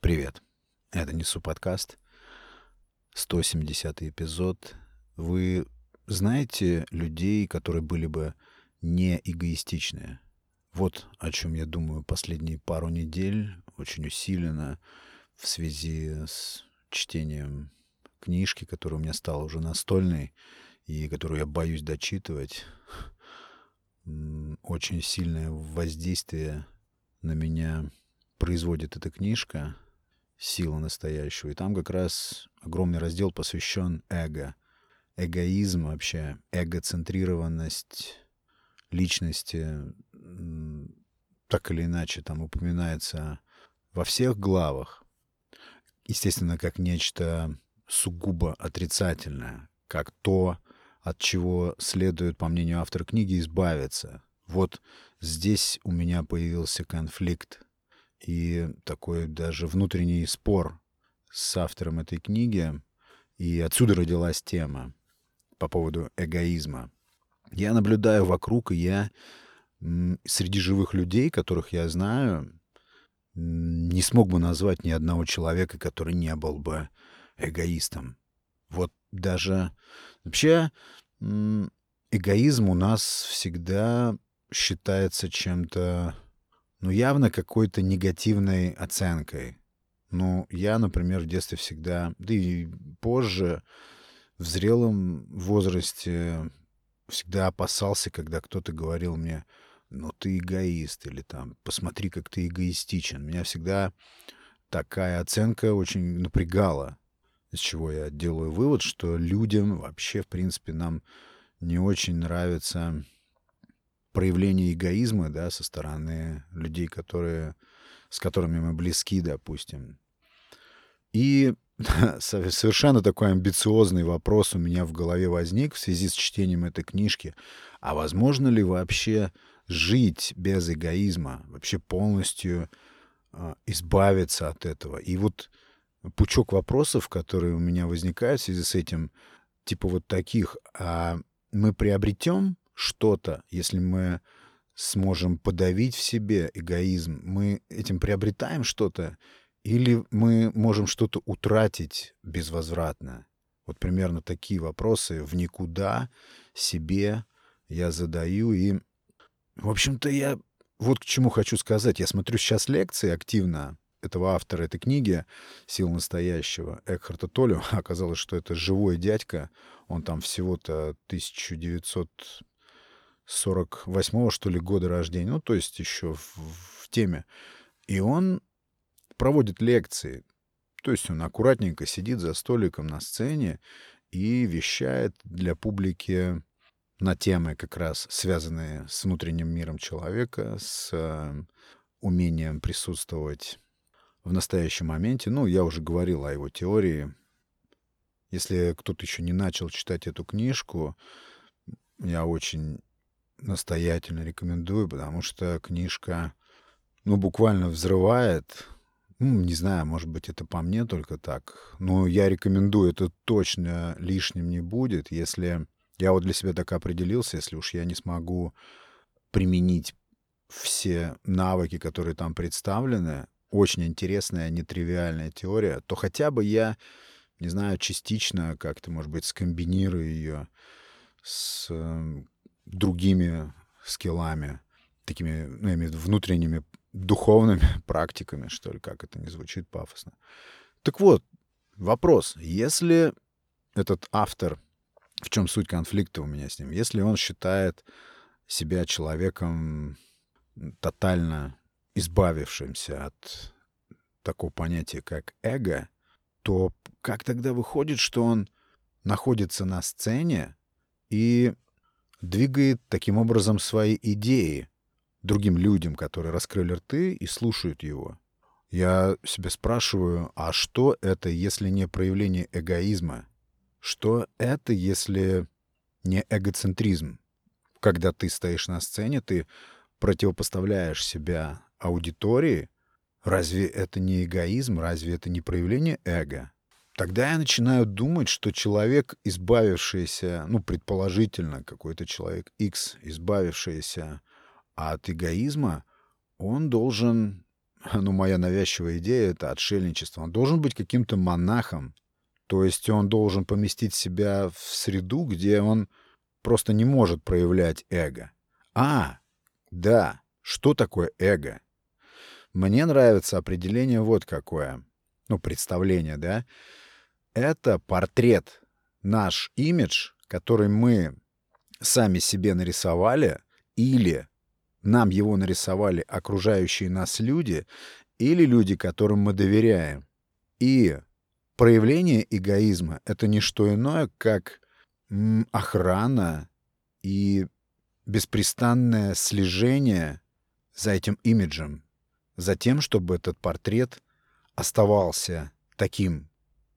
Привет. Это Несу подкаст. 170 эпизод. Вы знаете людей, которые были бы не эгоистичные? Вот о чем я думаю последние пару недель, очень усиленно в связи с чтением книжки, которая у меня стала уже настольной и которую я боюсь дочитывать. Очень сильное воздействие на меня производит эта книжка «Сила настоящего». И там как раз огромный раздел посвящен эго. Эгоизм вообще, эгоцентрированность личности, так или иначе, там упоминается во всех главах. Естественно, как нечто сугубо отрицательное, как то, от чего следует, по мнению автора книги, избавиться. Вот здесь у меня появился конфликт и такой даже внутренний спор с автором этой книги. И отсюда родилась тема по поводу эгоизма. Я наблюдаю вокруг, и я среди живых людей, которых я знаю, не смог бы назвать ни одного человека, который не был бы эгоистом. Вот даже вообще эгоизм у нас всегда считается чем-то ну, явно какой-то негативной оценкой. Ну, я, например, в детстве всегда, да и позже, в зрелом возрасте всегда опасался, когда кто-то говорил мне, ну, ты эгоист, или там, посмотри, как ты эгоистичен. Меня всегда такая оценка очень напрягала, из чего я делаю вывод, что людям вообще, в принципе, нам не очень нравится проявление эгоизма, да, со стороны людей, которые, с которыми мы близки, допустим. И совершенно такой амбициозный вопрос у меня в голове возник в связи с чтением этой книжки. А возможно ли вообще жить без эгоизма, вообще полностью э, избавиться от этого? И вот пучок вопросов, которые у меня возникают в связи с этим, типа вот таких, а мы приобретем что-то, если мы сможем подавить в себе эгоизм, мы этим приобретаем что-то, или мы можем что-то утратить безвозвратно? Вот примерно такие вопросы в никуда себе я задаю. И, в общем-то, я вот к чему хочу сказать. Я смотрю сейчас лекции активно этого автора этой книги «Сила настоящего» Экхарта Толю. Оказалось, что это живой дядька. Он там всего-то 1900 48-го, что ли, года рождения, ну, то есть еще в, в теме. И он проводит лекции. То есть он аккуратненько сидит за столиком на сцене и вещает для публики на темы как раз связанные с внутренним миром человека, с э, умением присутствовать в настоящем моменте. Ну, я уже говорил о его теории. Если кто-то еще не начал читать эту книжку, я очень настоятельно рекомендую, потому что книжка, ну, буквально взрывает. Ну, не знаю, может быть, это по мне только так. Но я рекомендую, это точно лишним не будет, если... Я вот для себя так определился, если уж я не смогу применить все навыки, которые там представлены, очень интересная, нетривиальная теория, то хотя бы я, не знаю, частично как-то, может быть, скомбинирую ее с эм, другими скиллами, такими, ну, я имею в виду внутренними духовными практиками, что ли, как это не звучит пафосно. Так вот, вопрос. Если этот автор, в чем суть конфликта у меня с ним, если он считает себя человеком тотально избавившимся от такого понятия, как эго, то как тогда выходит, что он находится на сцене и двигает таким образом свои идеи другим людям, которые раскрыли рты и слушают его. Я себя спрашиваю, а что это, если не проявление эгоизма? Что это, если не эгоцентризм? Когда ты стоишь на сцене, ты противопоставляешь себя аудитории. Разве это не эгоизм? Разве это не проявление эго? Тогда я начинаю думать, что человек, избавившийся, ну, предположительно, какой-то человек X, избавившийся от эгоизма, он должен ну, моя навязчивая идея — это отшельничество. Он должен быть каким-то монахом, то есть он должен поместить себя в среду, где он просто не может проявлять эго. А, да, что такое эго? Мне нравится определение вот какое. Ну, представление, да? Это портрет, наш имидж, который мы сами себе нарисовали, или нам его нарисовали окружающие нас люди, или люди, которым мы доверяем. И проявление эгоизма — это не что иное, как охрана и беспрестанное слежение за этим имиджем, за тем, чтобы этот портрет оставался таким,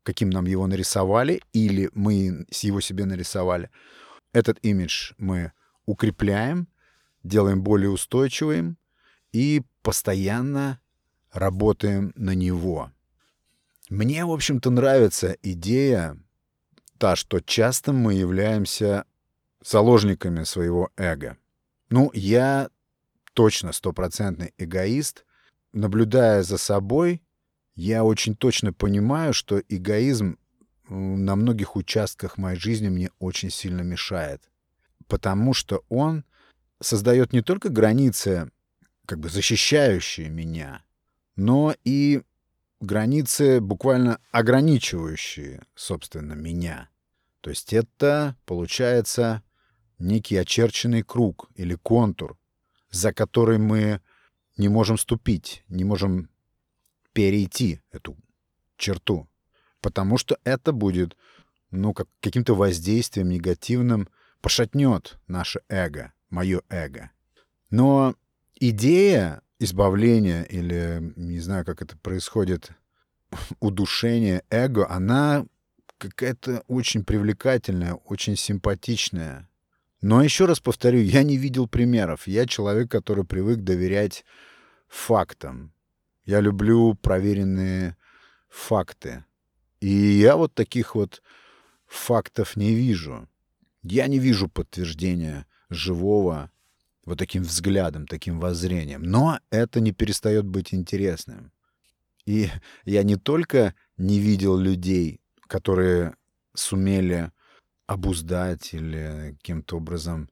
каким нам его нарисовали, или мы его себе нарисовали. Этот имидж мы укрепляем, делаем более устойчивым и постоянно работаем на него. Мне, в общем-то, нравится идея та, что часто мы являемся заложниками своего эго. Ну, я точно стопроцентный эгоист. Наблюдая за собой, я очень точно понимаю, что эгоизм на многих участках моей жизни мне очень сильно мешает. Потому что он создает не только границы, как бы защищающие меня, но и границы, буквально ограничивающие, собственно, меня. То есть это, получается, некий очерченный круг или контур, за который мы не можем ступить, не можем перейти эту черту. Потому что это будет, ну, как каким-то воздействием негативным пошатнет наше эго, мое эго. Но идея избавления или, не знаю, как это происходит, удушение эго, она какая-то очень привлекательная, очень симпатичная. Но еще раз повторю, я не видел примеров. Я человек, который привык доверять фактам. Я люблю проверенные факты. И я вот таких вот фактов не вижу. Я не вижу подтверждения живого вот таким взглядом, таким воззрением. Но это не перестает быть интересным. И я не только не видел людей, которые сумели обуздать или каким-то образом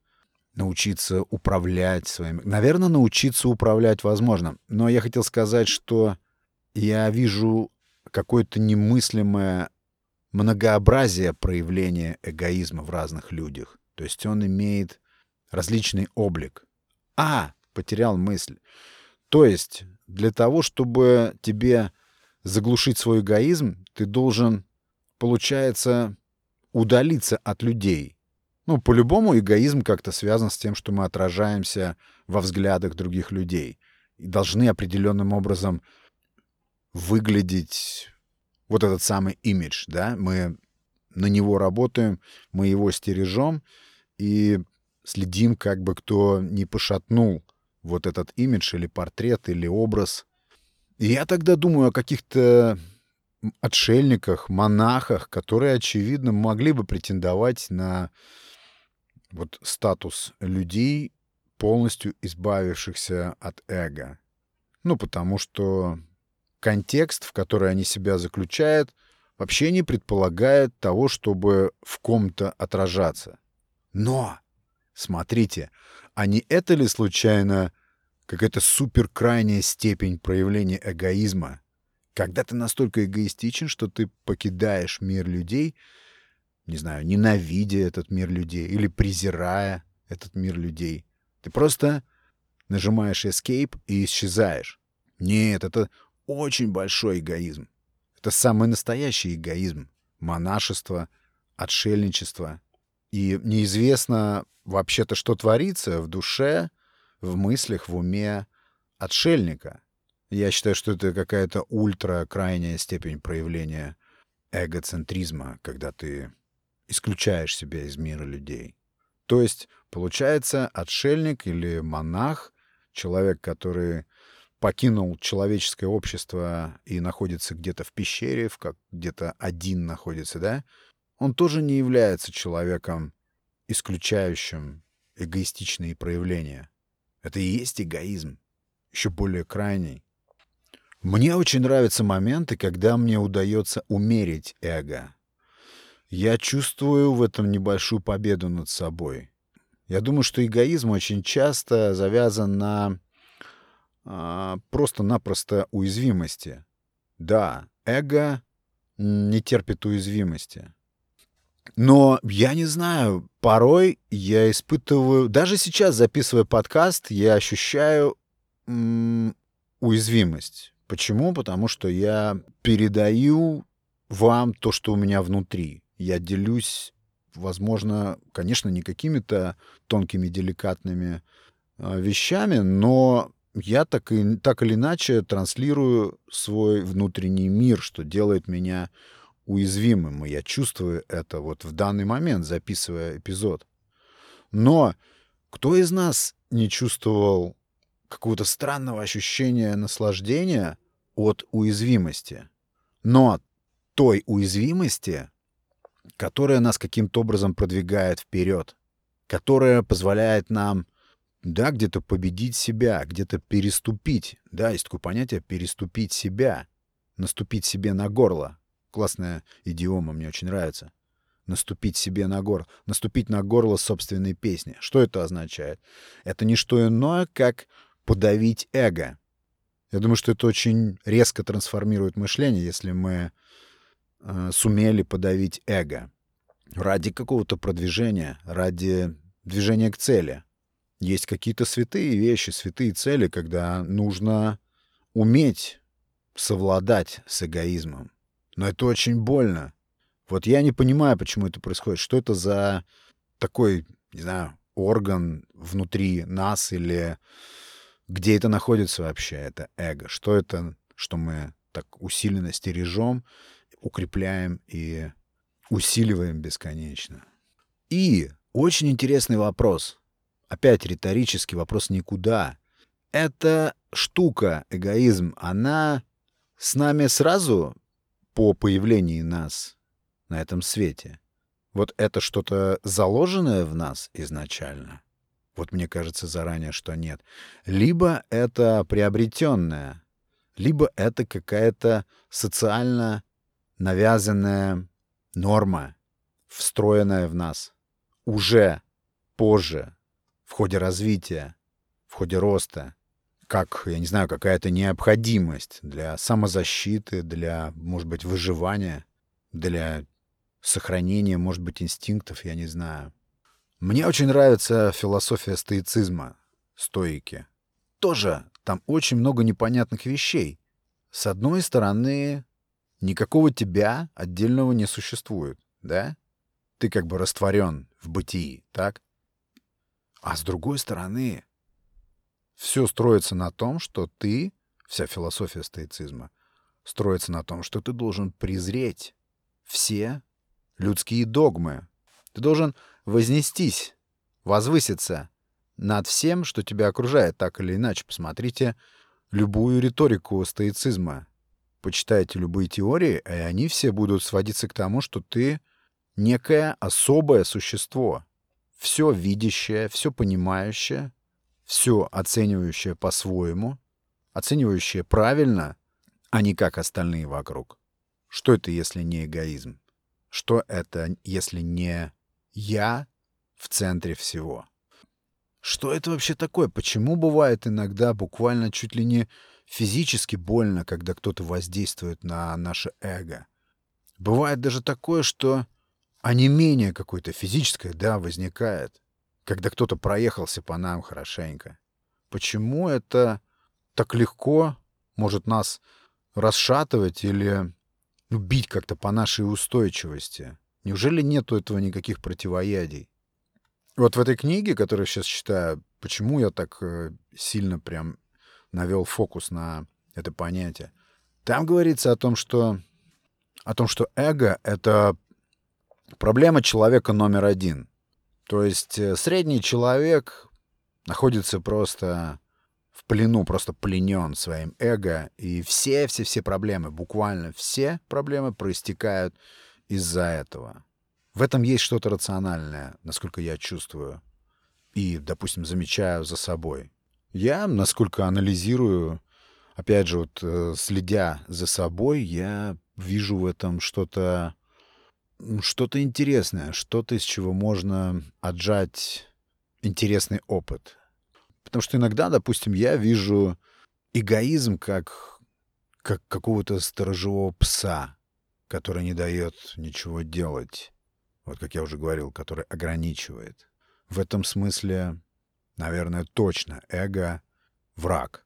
научиться управлять своими... Наверное, научиться управлять возможно. Но я хотел сказать, что я вижу какое-то немыслимое многообразие проявления эгоизма в разных людях. То есть он имеет различный облик. А, потерял мысль. То есть для того, чтобы тебе заглушить свой эгоизм, ты должен, получается, удалиться от людей. Ну, по-любому эгоизм как-то связан с тем, что мы отражаемся во взглядах других людей и должны определенным образом выглядеть вот этот самый имидж, да, мы на него работаем, мы его стережем и следим, как бы кто не пошатнул вот этот имидж или портрет или образ. И я тогда думаю о каких-то отшельниках, монахах, которые, очевидно, могли бы претендовать на вот статус людей, полностью избавившихся от эго. Ну, потому что контекст, в который они себя заключают, вообще не предполагает того, чтобы в ком-то отражаться. Но, смотрите, а не это ли случайно какая-то суперкрайняя степень проявления эгоизма, когда ты настолько эгоистичен, что ты покидаешь мир людей, не знаю, ненавидя этот мир людей или презирая этот мир людей. Ты просто нажимаешь escape и исчезаешь. Нет, это очень большой эгоизм. Это самый настоящий эгоизм. Монашество, отшельничество. И неизвестно вообще-то, что творится в душе, в мыслях, в уме отшельника. Я считаю, что это какая-то ультра-крайняя степень проявления эгоцентризма, когда ты исключаешь себя из мира людей. То есть, получается, отшельник или монах, человек, который покинул человеческое общество и находится где-то в пещере, в как где-то один находится, да, он тоже не является человеком, исключающим эгоистичные проявления. Это и есть эгоизм, еще более крайний. Мне очень нравятся моменты, когда мне удается умерить эго. Я чувствую в этом небольшую победу над собой. Я думаю, что эгоизм очень часто завязан на а, просто-напросто уязвимости. Да, эго не терпит уязвимости. Но я не знаю, порой я испытываю, даже сейчас записывая подкаст, я ощущаю м- уязвимость. Почему? Потому что я передаю вам то, что у меня внутри. Я делюсь, возможно, конечно, не какими-то тонкими, деликатными э, вещами, но я так, и, так или иначе транслирую свой внутренний мир, что делает меня уязвимым, и я чувствую это вот в данный момент, записывая эпизод. Но кто из нас не чувствовал какого-то странного ощущения наслаждения от уязвимости? Но той уязвимости, которая нас каким-то образом продвигает вперед, которая позволяет нам, да, где-то победить себя, где-то переступить. Да, есть такое понятие «переступить себя», наступить себе на горло. Классная идиома, мне очень нравится. Наступить себе на горло. Наступить на горло собственной песни. Что это означает? Это не что иное, как подавить эго. Я думаю, что это очень резко трансформирует мышление, если мы э, сумели подавить эго ради какого-то продвижения, ради движения к цели. Есть какие-то святые вещи, святые цели, когда нужно уметь совладать с эгоизмом. Но это очень больно. Вот я не понимаю, почему это происходит. Что это за такой, не знаю, орган внутри нас или где это находится вообще, это эго? Что это, что мы так усиленно стережем, укрепляем и усиливаем бесконечно? И очень интересный вопрос. Опять риторический вопрос никуда. Эта штука, эгоизм, она с нами сразу по появлении нас на этом свете. Вот это что-то заложенное в нас изначально? Вот мне кажется заранее, что нет. Либо это приобретенное, либо это какая-то социально навязанная норма, встроенная в нас уже позже, в ходе развития, в ходе роста как, я не знаю, какая-то необходимость для самозащиты, для, может быть, выживания, для сохранения, может быть, инстинктов, я не знаю. Мне очень нравится философия стоицизма, стоики. Тоже там очень много непонятных вещей. С одной стороны, никакого тебя отдельного не существует, да? Ты как бы растворен в бытии, так? А с другой стороны, все строится на том, что ты, вся философия стоицизма, строится на том, что ты должен презреть все людские догмы. Ты должен вознестись, возвыситься над всем, что тебя окружает, так или иначе. Посмотрите любую риторику стоицизма. Почитайте любые теории, и они все будут сводиться к тому, что ты некое особое существо, все видящее, все понимающее, все оценивающее по-своему, оценивающее правильно, а не как остальные вокруг. Что это, если не эгоизм? Что это, если не я в центре всего? Что это вообще такое? Почему бывает иногда буквально чуть ли не физически больно, когда кто-то воздействует на наше эго? Бывает даже такое, что онемение какое-то физическое, да, возникает когда кто-то проехался по нам хорошенько. Почему это так легко может нас расшатывать или ну, бить как-то по нашей устойчивости? Неужели нету этого никаких противоядий? Вот в этой книге, которую я сейчас читаю, почему я так э, сильно прям навел фокус на это понятие? Там говорится о том, что о том, что эго — это проблема человека номер один. То есть э, средний человек находится просто в плену, просто пленен своим эго, и все-все-все проблемы, буквально все проблемы проистекают из-за этого. В этом есть что-то рациональное, насколько я чувствую, и, допустим, замечаю за собой. Я, насколько анализирую опять же, вот э, следя за собой, я вижу в этом что-то что-то интересное, что-то, из чего можно отжать интересный опыт. Потому что иногда, допустим, я вижу эгоизм как, как какого-то сторожевого пса, который не дает ничего делать. Вот как я уже говорил, который ограничивает. В этом смысле, наверное, точно эго — враг.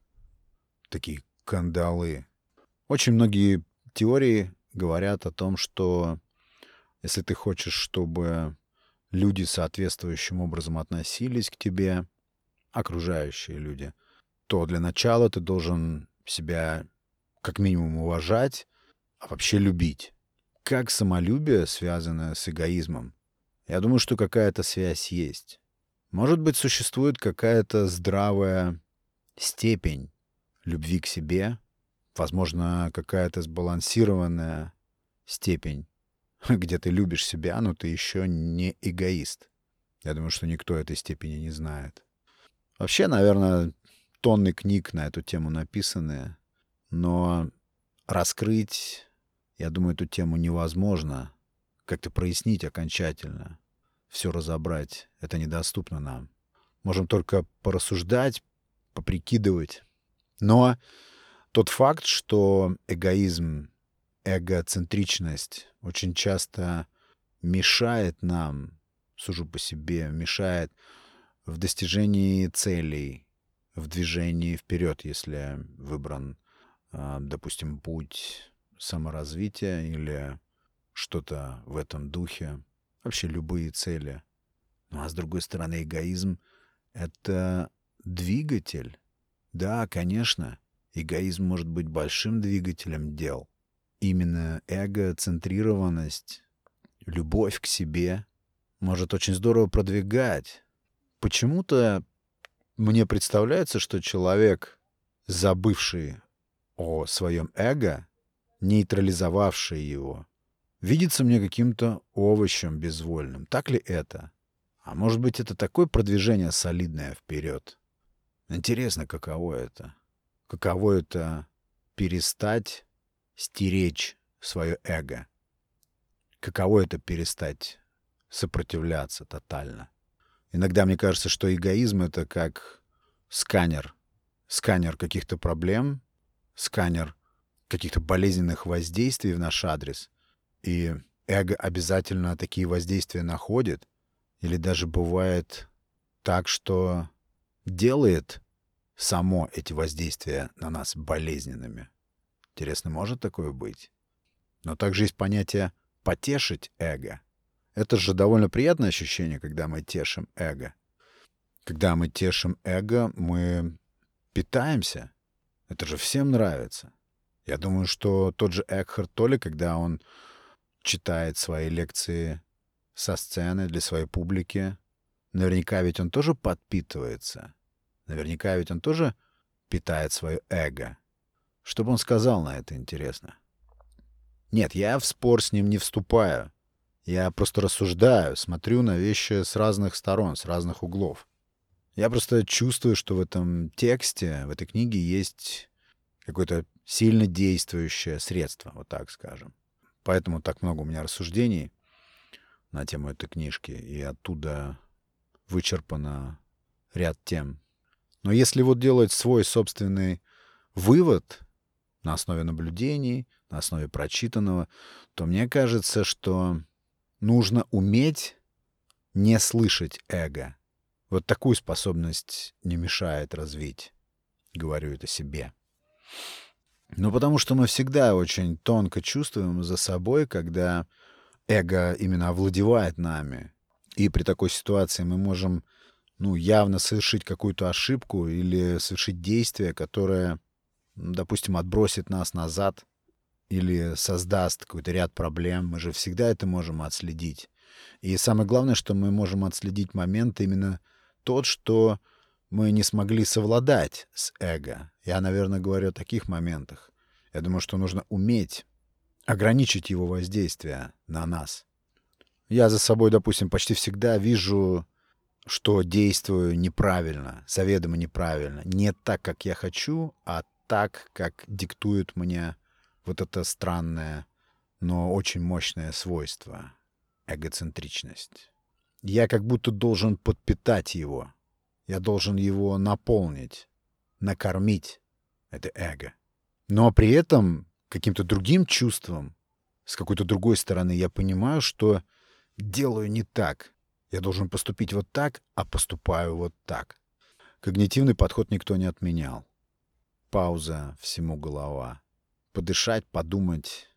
Такие кандалы. Очень многие теории говорят о том, что если ты хочешь, чтобы люди соответствующим образом относились к тебе, окружающие люди, то для начала ты должен себя как минимум уважать, а вообще любить. Как самолюбие связано с эгоизмом? Я думаю, что какая-то связь есть. Может быть, существует какая-то здравая степень любви к себе, возможно, какая-то сбалансированная степень, где ты любишь себя, но ты еще не эгоист. Я думаю, что никто этой степени не знает. Вообще, наверное, тонны книг на эту тему написаны, но раскрыть, я думаю, эту тему невозможно, как-то прояснить окончательно, все разобрать. Это недоступно нам. Можем только порассуждать, поприкидывать. Но тот факт, что эгоизм, эгоцентричность очень часто мешает нам, сужу по себе, мешает в достижении целей, в движении вперед, если выбран, а, допустим, путь саморазвития или что-то в этом духе, вообще любые цели. Ну а с другой стороны, эгоизм — это двигатель. Да, конечно, эгоизм может быть большим двигателем дел. Именно эгоцентрированность, любовь к себе может очень здорово продвигать Почему-то мне представляется, что человек, забывший о своем эго, нейтрализовавший его, видится мне каким-то овощем безвольным. Так ли это? А может быть, это такое продвижение солидное вперед? Интересно, каково это? Каково это перестать стеречь свое эго? Каково это перестать сопротивляться тотально? Иногда мне кажется, что эгоизм — это как сканер. Сканер каких-то проблем, сканер каких-то болезненных воздействий в наш адрес. И эго обязательно такие воздействия находит. Или даже бывает так, что делает само эти воздействия на нас болезненными. Интересно, может такое быть? Но также есть понятие «потешить эго». Это же довольно приятное ощущение, когда мы тешим эго. Когда мы тешим эго, мы питаемся. Это же всем нравится. Я думаю, что тот же Экхард Толли, когда он читает свои лекции со сцены для своей публики, наверняка ведь он тоже подпитывается. Наверняка ведь он тоже питает свое эго. Что бы он сказал на это, интересно? Нет, я в спор с ним не вступаю. Я просто рассуждаю, смотрю на вещи с разных сторон, с разных углов. Я просто чувствую, что в этом тексте, в этой книге есть какое-то сильно действующее средство, вот так скажем. Поэтому так много у меня рассуждений на тему этой книжки, и оттуда вычерпано ряд тем. Но если вот делать свой собственный вывод на основе наблюдений, на основе прочитанного, то мне кажется, что нужно уметь не слышать эго. Вот такую способность не мешает развить. Говорю это себе. Ну, потому что мы всегда очень тонко чувствуем за собой, когда эго именно овладевает нами. И при такой ситуации мы можем, ну, явно совершить какую-то ошибку или совершить действие, которое, допустим, отбросит нас назад или создаст какой-то ряд проблем. Мы же всегда это можем отследить. И самое главное, что мы можем отследить момент именно тот, что мы не смогли совладать с эго. Я, наверное, говорю о таких моментах. Я думаю, что нужно уметь ограничить его воздействие на нас. Я за собой, допустим, почти всегда вижу, что действую неправильно, заведомо неправильно. Не так, как я хочу, а так, как диктует мне вот это странное, но очень мощное свойство — эгоцентричность. Я как будто должен подпитать его. Я должен его наполнить, накормить, это эго. Но при этом каким-то другим чувством, с какой-то другой стороны, я понимаю, что делаю не так. Я должен поступить вот так, а поступаю вот так. Когнитивный подход никто не отменял. Пауза, всему голова. Подышать, подумать,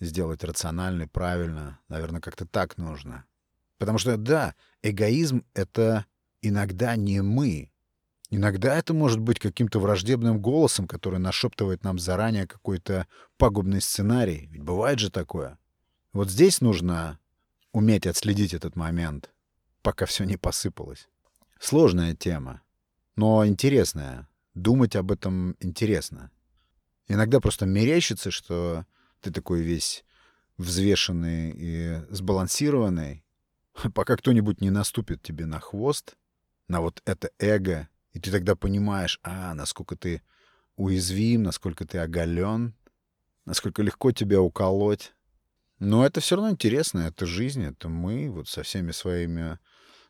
сделать рационально, правильно. Наверное, как-то так нужно. Потому что, да, эгоизм — это иногда не мы. Иногда это может быть каким-то враждебным голосом, который нашептывает нам заранее какой-то пагубный сценарий. Ведь бывает же такое. Вот здесь нужно уметь отследить этот момент, пока все не посыпалось. Сложная тема, но интересная. Думать об этом интересно. Иногда просто мерещится, что ты такой весь взвешенный и сбалансированный, пока кто-нибудь не наступит тебе на хвост, на вот это эго, и ты тогда понимаешь, а, насколько ты уязвим, насколько ты оголен, насколько легко тебя уколоть. Но это все равно интересно, это жизнь, это мы вот со всеми своими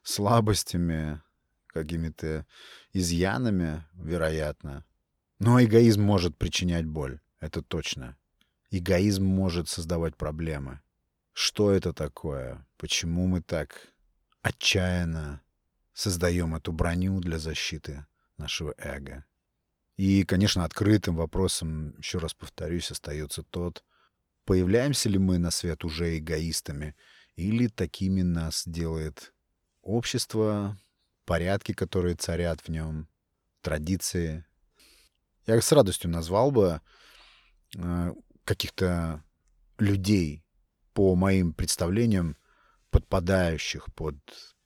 слабостями, какими-то изъянами, вероятно. Но эгоизм может причинять боль, это точно. Эгоизм может создавать проблемы. Что это такое? Почему мы так отчаянно создаем эту броню для защиты нашего эго? И, конечно, открытым вопросом, еще раз повторюсь, остается тот, Появляемся ли мы на свет уже эгоистами, или такими нас делает общество, порядки, которые царят в нем, традиции. Я с радостью назвал бы э, каких-то людей, по моим представлениям, подпадающих под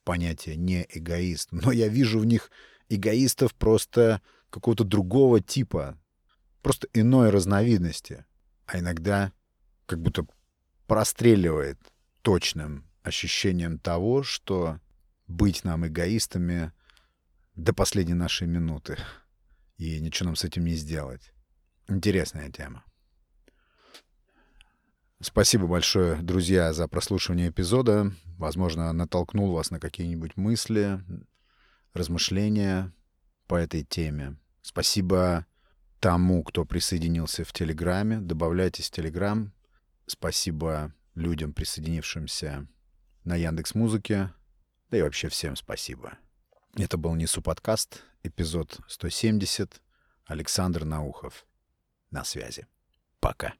понятие не эгоист. Но я вижу в них эгоистов просто какого-то другого типа, просто иной разновидности. А иногда как будто простреливает точным ощущением того, что быть нам эгоистами до последней нашей минуты. И ничего нам с этим не сделать. Интересная тема. Спасибо большое, друзья, за прослушивание эпизода. Возможно, натолкнул вас на какие-нибудь мысли, размышления по этой теме. Спасибо тому, кто присоединился в Телеграме. Добавляйтесь в Телеграм. Спасибо людям, присоединившимся на Яндекс Музыке. Да и вообще всем спасибо. Это был Несу подкаст, эпизод 170. Александр Наухов. На связи. Пока.